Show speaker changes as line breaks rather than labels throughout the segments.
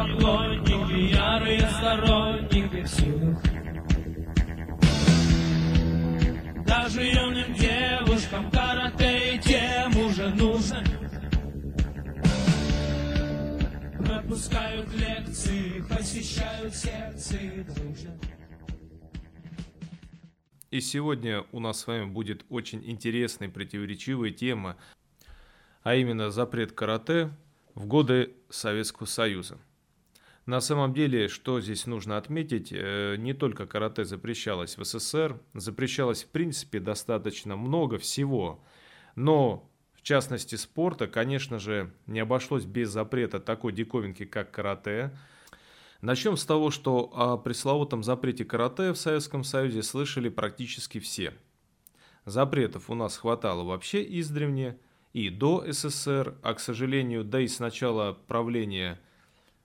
поклонники, ярые сторонники всюду. Даже юным девушкам карате тем уже нужно. Пропускают лекции, посещают секции дружно.
И сегодня у нас с вами будет очень интересная противоречивая тема, а именно запрет карате в годы Советского Союза. На самом деле, что здесь нужно отметить, э, не только карате запрещалось в СССР, запрещалось в принципе достаточно много всего, но в частности спорта, конечно же, не обошлось без запрета такой диковинки, как карате. Начнем с того, что о пресловутом запрете карате в Советском Союзе слышали практически все. Запретов у нас хватало вообще издревне и до СССР, а, к сожалению, да и с начала правления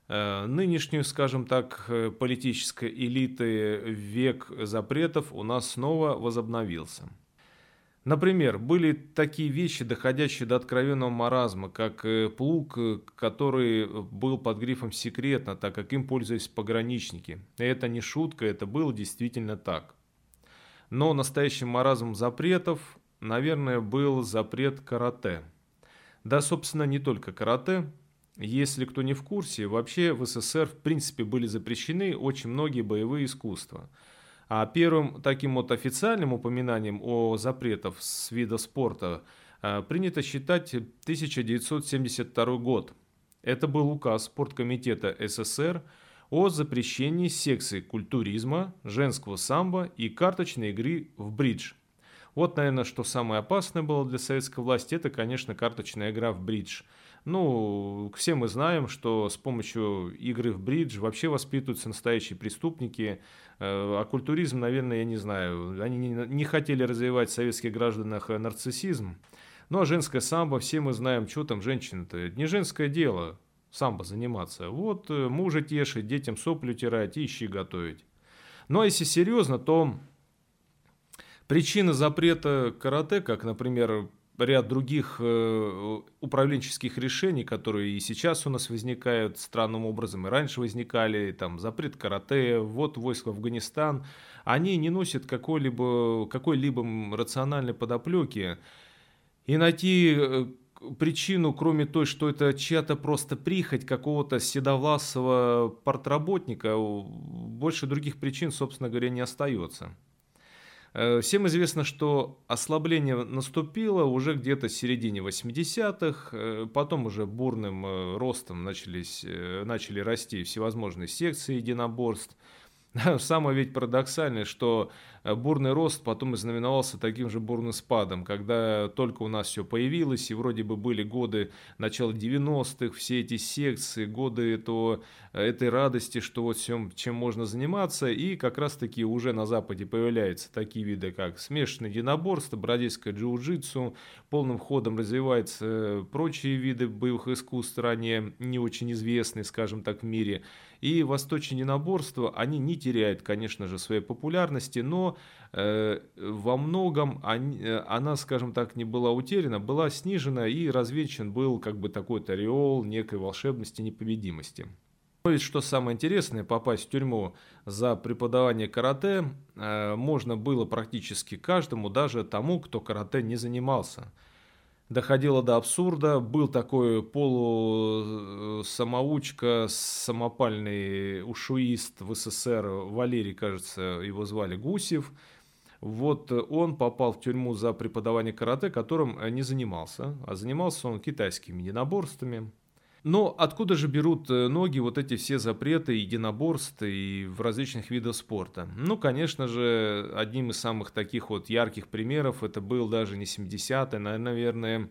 э, нынешней, скажем так, э, политической элиты век запретов у нас снова возобновился. Например, были такие вещи, доходящие до откровенного маразма, как э, плуг, э, который был под грифом «секретно», так как им пользовались пограничники. Это не шутка, это было действительно так. Но настоящим маразмом запретов, наверное, был запрет карате. Да, собственно, не только карате. Если кто не в курсе, вообще в СССР в принципе были запрещены очень многие боевые искусства – а первым таким вот официальным упоминанием о запретах с вида спорта э, принято считать 1972 год. Это был указ Спорткомитета СССР о запрещении секции культуризма, женского самбо и карточной игры в бридж. Вот, наверное, что самое опасное было для советской власти, это, конечно, карточная игра в бридж – ну, все мы знаем, что с помощью игры в бридж вообще воспитываются настоящие преступники. Э, а культуризм, наверное, я не знаю. Они не, хотели развивать в советских гражданах нарциссизм. Ну, а женское самбо, все мы знаем, что там женщина-то. Не женское дело самбо заниматься. Вот э, мужа тешить, детям сопли утирать и щи готовить. Но если серьезно, то причина запрета карате, как, например, ряд других э, управленческих решений, которые и сейчас у нас возникают странным образом, и раньше возникали, там, запрет карате, вот войск в Афганистан, они не носят какой-либо какой-либо рациональной подоплеки. И найти э, причину, кроме той, что это чья-то просто прихоть какого-то седовласого портработника, больше других причин, собственно говоря, не остается. Э, всем известно, что ослабление наступило уже где-то в середине 80-х, э, потом уже бурным э, ростом начались, начали расти всевозможные секции единоборств. Самое ведь парадоксальное, что Э, бурный рост потом знаменовался таким же бурным спадом, когда только у нас все появилось, и вроде бы были годы начала 90-х, все эти секции, годы этого, э, этой радости, что вот всем, чем можно заниматься, и как раз-таки уже на Западе появляются такие виды, как смешанное единоборство, бразильское джиу-джитсу, полным ходом развиваются э, прочие виды боевых искусств, ранее не очень известные, скажем так, в мире, и восточное единоборство, они не теряют, конечно же, своей популярности, но Э, во многом э, она, скажем так, не была утеряна, была снижена и развенчан был как бы такой ореол некой волшебности, непобедимости. Но ведь что самое интересное, попасть в тюрьму за преподавание карате э, можно было практически каждому, даже тому, кто карате не занимался. Доходило до абсурда, был такой полусамоучка, самопальный ушуист в СССР, Валерий, кажется, его звали Гусев – вот он попал в тюрьму за преподавание карате, которым не занимался, а занимался он китайскими единоборствами. Но откуда же берут э, ноги вот эти все запреты единоборств и в различных видах спорта? Ну, конечно же, одним из самых таких вот ярких примеров это был даже не 70-е, наверное,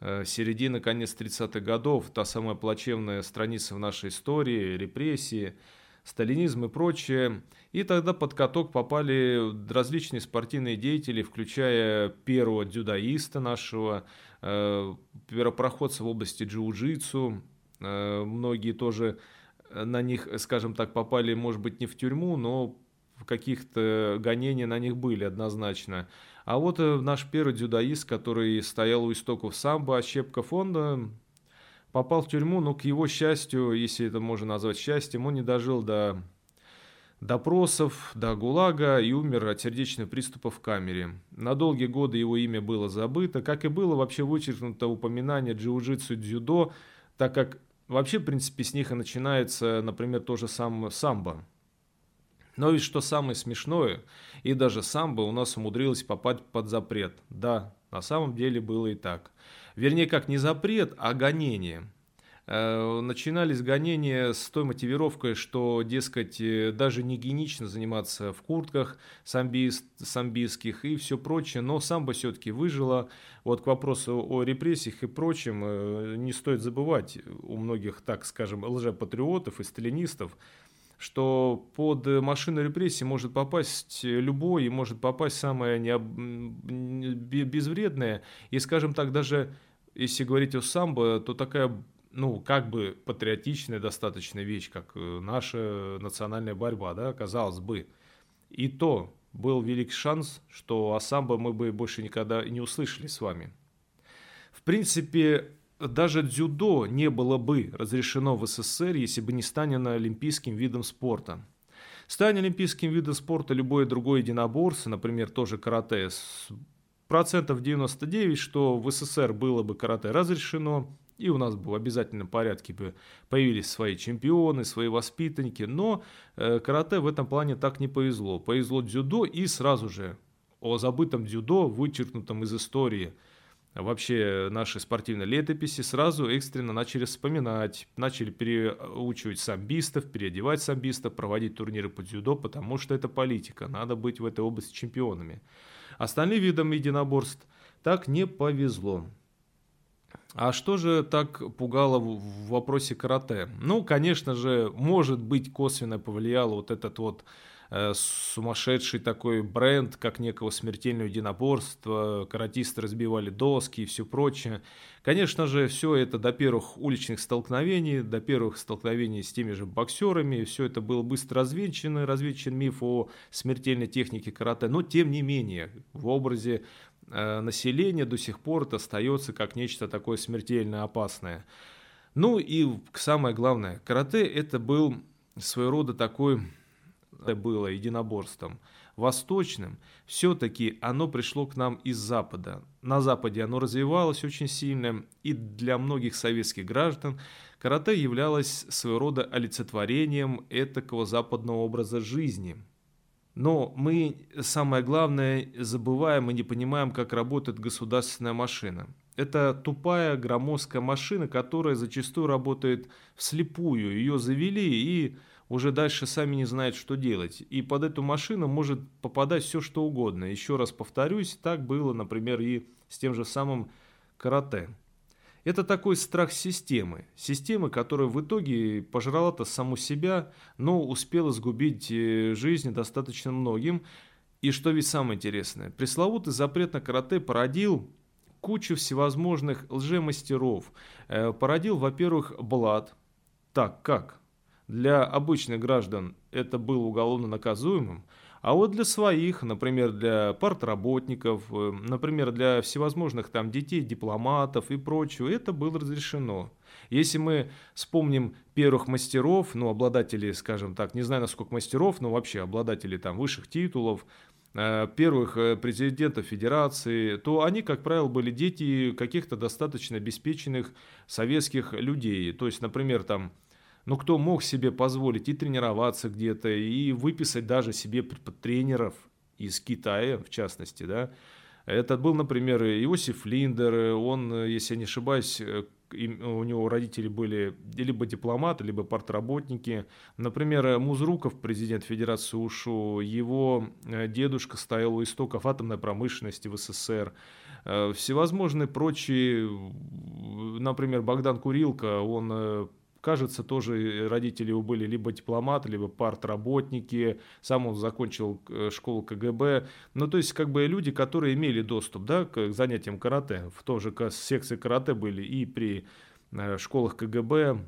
середина, конец 30-х годов, та самая плачевная страница в нашей истории, репрессии – сталинизм и прочее. И тогда под каток попали различные спортивные деятели, включая первого дзюдоиста нашего, э, первопроходца в области джиу-джитсу. Э, многие тоже на них, скажем так, попали, может быть, не в тюрьму, но каких-то гонений на них были однозначно. А вот э, наш первый дзюдоист, который стоял у истоков самбо, Щепка фонда, попал в тюрьму, но к его счастью, если это можно назвать счастьем, он не дожил до допросов, до ГУЛАГа и умер от сердечного приступа в камере. На долгие годы его имя было забыто, как и было вообще вычеркнуто упоминание джиу-джитсу дзюдо, так как вообще, в принципе, с них и начинается, например, то же самое самбо. Но ведь что самое смешное, и даже самбо у нас умудрилось попасть под запрет. Да, на самом деле было и так. Вернее, как не запрет, а гонение. Э, начинались гонения с той мотивировкой, что, дескать, э, даже не гигиенично заниматься в куртках самбист, самбийских и все прочее, но самбо все-таки выжило. Вот к вопросу о репрессиях и прочем, э, не стоит забывать у многих, так скажем, лжепатриотов и сталинистов, что под машину репрессий может попасть любой, и может попасть самое необ... безвредное. И, скажем так, даже если говорить о самбо, то такая, ну, как бы патриотичная достаточно вещь, как э, наша национальная борьба, да, казалось бы. И то был велик шанс, что о самбо мы бы больше никогда не услышали с вами. В принципе, даже дзюдо не было бы разрешено в СССР, если бы не станет олимпийским видом спорта. Стань олимпийским видом спорта любое другое единоборство, например, тоже карате, процентов 99, что в СССР было бы карате разрешено, и у нас бы в обязательном порядке бы появились свои чемпионы, свои воспитанники, но э, карате в этом плане так не повезло. Повезло дзюдо и сразу же о забытом дзюдо, вычеркнутом из истории – вообще наши спортивные летописи, сразу экстренно начали вспоминать, начали переучивать самбистов, переодевать самбистов, проводить турниры по дзюдо, потому что это политика, надо быть в этой области чемпионами. Остальным видам единоборств так не повезло. А что же так пугало в вопросе карате? Ну, конечно же, может быть, косвенно повлияло вот этот вот сумасшедший такой бренд, как некого смертельного единоборства, каратисты разбивали доски и все прочее. Конечно же, все это до первых уличных столкновений, до первых столкновений с теми же боксерами, все это было быстро развенчано, развенчан миф о смертельной технике карате, но тем не менее, в образе э, населения до сих пор это остается как нечто такое смертельно опасное. Ну и самое главное, карате это был своего рода такой было единоборством восточным, все-таки оно пришло к нам из Запада. На Западе оно развивалось очень сильно, и для многих советских граждан карате являлось своего рода олицетворением этакого западного образа жизни. Но мы, самое главное, забываем и не понимаем, как работает государственная машина. Это тупая громоздкая машина, которая зачастую работает вслепую. Ее завели и уже дальше сами не знают, что делать. И под эту машину может попадать все, что угодно. Еще раз повторюсь, так было, например, и с тем же самым карате. Это такой страх системы. Системы, которая в итоге пожрала-то саму себя, но успела сгубить э, жизнь достаточно многим. И что ведь самое интересное, пресловутый запрет на карате породил кучу всевозможных лжемастеров. Э, породил, во-первых, блат. Так, как? Для обычных граждан это было уголовно наказуемым, а вот для своих, например, для партработников, э, например, для всевозможных там детей, дипломатов и прочего, это было разрешено. Если мы вспомним первых мастеров, ну, обладателей, скажем так, не знаю, насколько мастеров, но вообще обладателей там высших титулов, э, первых э, президентов федерации, то они, как правило, были дети каких-то достаточно обеспеченных советских людей. То есть, например, там но кто мог себе позволить и тренироваться где-то, и выписать даже себе тренеров из Китая, в частности, да, это был, например, Иосиф Линдер, он, если я не ошибаюсь, э, у него родители были либо дипломаты, либо партработники. Например, Музруков, президент Федерации УШУ, его э, дедушка стоял у истоков атомной промышленности в СССР. Э, всевозможные прочие, например, Богдан Курилко, он Кажется, тоже родители его были либо дипломаты, либо партработники, сам он закончил э, школу КГБ. Ну, то есть, как бы люди, которые имели доступ да, к занятиям карате, в тоже секции карате были и при э, школах КГБ,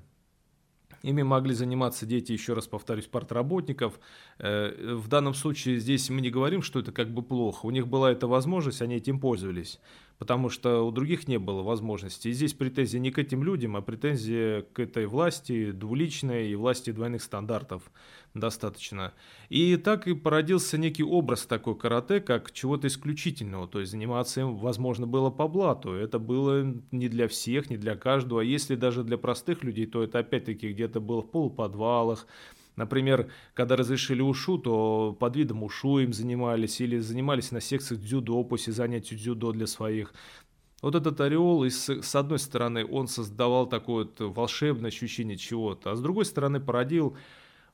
Ими могли заниматься дети, еще раз повторюсь, партработников. Э, в данном случае здесь мы не говорим, что это как бы плохо. У них была эта возможность, они этим пользовались потому что у других не было возможности. И здесь претензия не к этим людям, а претензия к этой власти двуличной и власти двойных стандартов достаточно. И так и породился некий образ такой карате, как чего-то исключительного, то есть заниматься им, возможно, было по блату. Это было не для всех, не для каждого, а если даже для простых людей, то это опять-таки где-то было в полуподвалах, Например, когда разрешили ушу, то под видом ушу им занимались или занимались на секциях дзюдо после занятий дзюдо для своих. Вот этот ореол, и с, с одной стороны, он создавал такое вот волшебное ощущение чего-то, а с другой стороны породил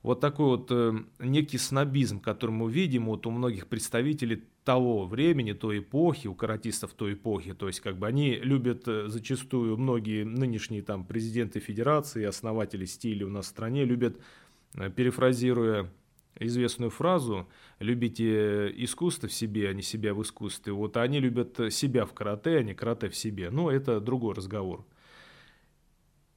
вот такой вот э, некий снобизм, который мы видим вот у многих представителей того времени, той эпохи, у каратистов той эпохи. То есть как бы они любят э, зачастую, многие нынешние там президенты федерации, основатели стиля у нас в стране любят Э, перефразируя известную фразу «любите искусство в себе, а не себя в искусстве», вот они любят себя в карате, а не карате в себе. Но это другой разговор.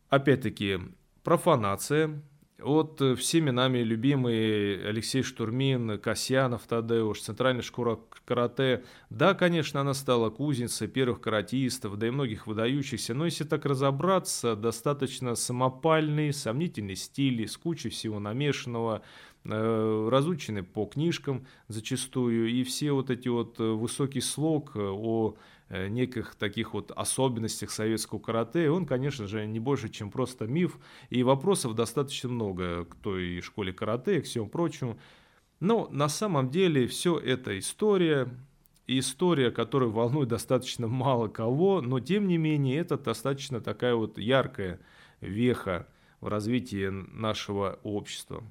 Опять-таки, профанация – вот э, всеми нами любимый Алексей Штурмин, Касьянов Тадеуш, центральная школа карате. Да, конечно, она стала кузницей первых каратистов, да и многих выдающихся, но если так разобраться, достаточно самопальный, сомнительный стиль, с кучей всего намешанного, разучены по книжкам зачастую, и все вот эти вот э, высокий слог о Э, неких таких вот особенностях советского карате, он, конечно же, не больше, чем просто миф, и вопросов достаточно много к той школе карате к всему прочему. Но на самом деле все это история, история, которая волнует достаточно мало кого, но тем не менее это достаточно такая вот яркая веха в развитии нашего общества.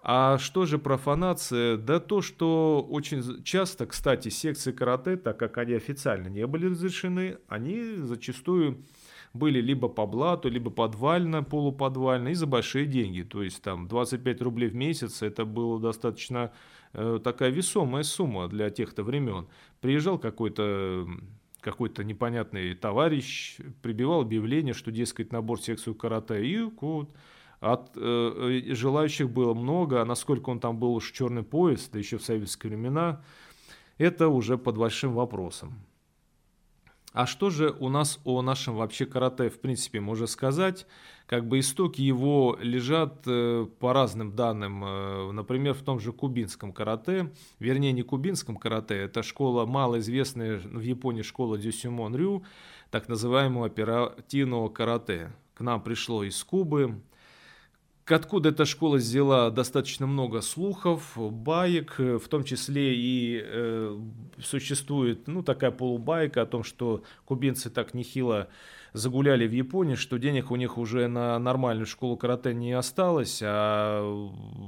А что же профанация? Да то, что очень часто, кстати, секции карате, так как они официально не были разрешены, они зачастую были либо по блату, либо подвально, полуподвально и за большие деньги. То есть там 25 рублей в месяц, это было достаточно э, такая весомая сумма для тех-то времен. Приезжал какой-то какой-то непонятный товарищ, прибивал объявление, что, дескать, набор секцию карате, и вот от э, желающих было много, а насколько он там был уж черный пояс, да еще в советские времена, это уже под большим вопросом. А что же у нас о нашем вообще карате, в принципе, можно сказать? Как бы истоки его лежат э, по разным данным, э, например, в том же кубинском карате, вернее, не кубинском карате, это школа, малоизвестная в Японии школа Дюсюмон Рю, так называемого оперативного карате. К нам пришло из Кубы, Откуда эта школа взяла достаточно много слухов, баек, в том числе и э, существует ну, такая полубайка о том, что кубинцы так нехило загуляли в Японии, что денег у них уже на нормальную школу карате не осталось, а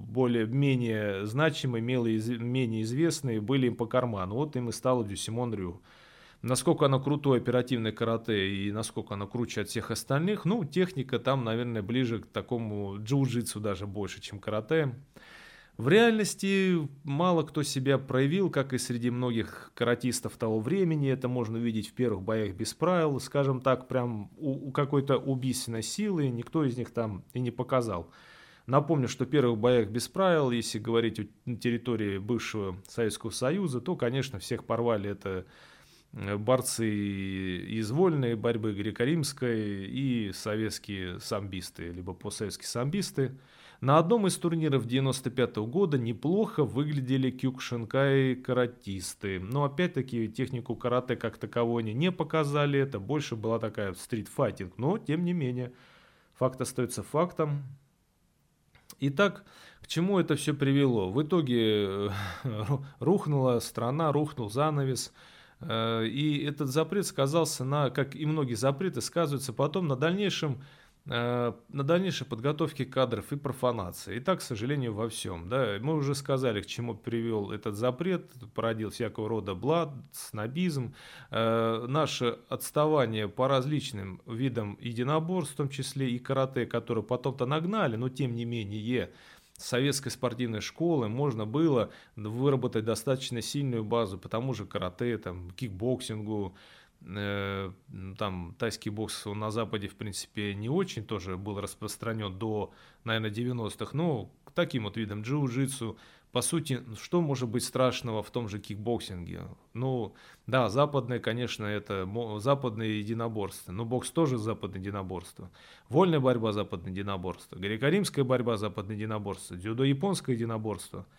более-менее значимые, менее известные были им по карману. Вот им и стало Дюсимон Рю. Насколько оно крутое оперативное карате и насколько оно круче от всех остальных, ну, техника там, наверное, ближе к такому джиу-джитсу даже больше, чем карате. В реальности мало кто себя проявил, как и среди многих каратистов того времени. Это можно увидеть в первых боях без правил. Скажем так, прям у, у какой-то убийственной силы никто из них там и не показал. Напомню, что в первых боях без правил, если говорить о территории бывшего Советского Союза, то, конечно, всех порвали это борцы из вольной борьбы греко-римской и советские самбисты, либо постсоветские самбисты. На одном из турниров 95 -го года неплохо выглядели кюкшинкай каратисты. Но опять-таки технику карате как таковой они не показали. Это больше была такая стритфайтинг. Но тем не менее, факт остается фактом. Итак, к чему это все привело? В итоге э, рухнула страна, рухнул занавес – Э, и этот запрет сказался на, как и многие запреты, сказываются потом на дальнейшем э, на дальнейшей подготовке кадров и профанации. И так, к сожалению, во всем. Да? Мы уже сказали, к чему привел этот запрет, породил всякого рода блад, снобизм, э, наше отставание по различным видам единоборств, в том числе и карате, которые потом-то нагнали, но тем не менее советской спортивной школы можно было выработать достаточно сильную базу по тому же карате, там, кикбоксингу, Э, там тайский бокс на Западе, в принципе, не очень тоже был распространен до, наверное, 90-х. Но к таким вот видам джиу-джитсу, по сути, что может быть страшного в том же кикбоксинге? Ну, да, западное, конечно, это западные единоборства. Но бокс тоже западное единоборство. Вольная борьба – западное единоборство. Греко-римская борьба – западное единоборство. Дзюдо-японское единоборство –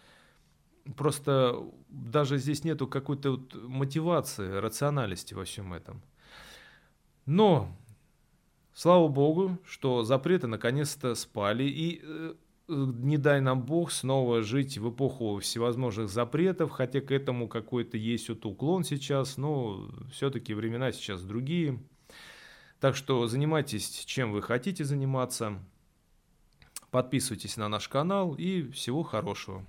Просто даже здесь нету какой-то вот мотивации, рациональности во всем этом. Но, слава богу, что запреты наконец-то спали, и э, не дай нам Бог снова жить в эпоху всевозможных запретов, хотя к этому какой-то есть вот уклон сейчас, но все-таки времена сейчас другие. Так что занимайтесь, чем вы хотите заниматься, подписывайтесь на наш канал и всего хорошего.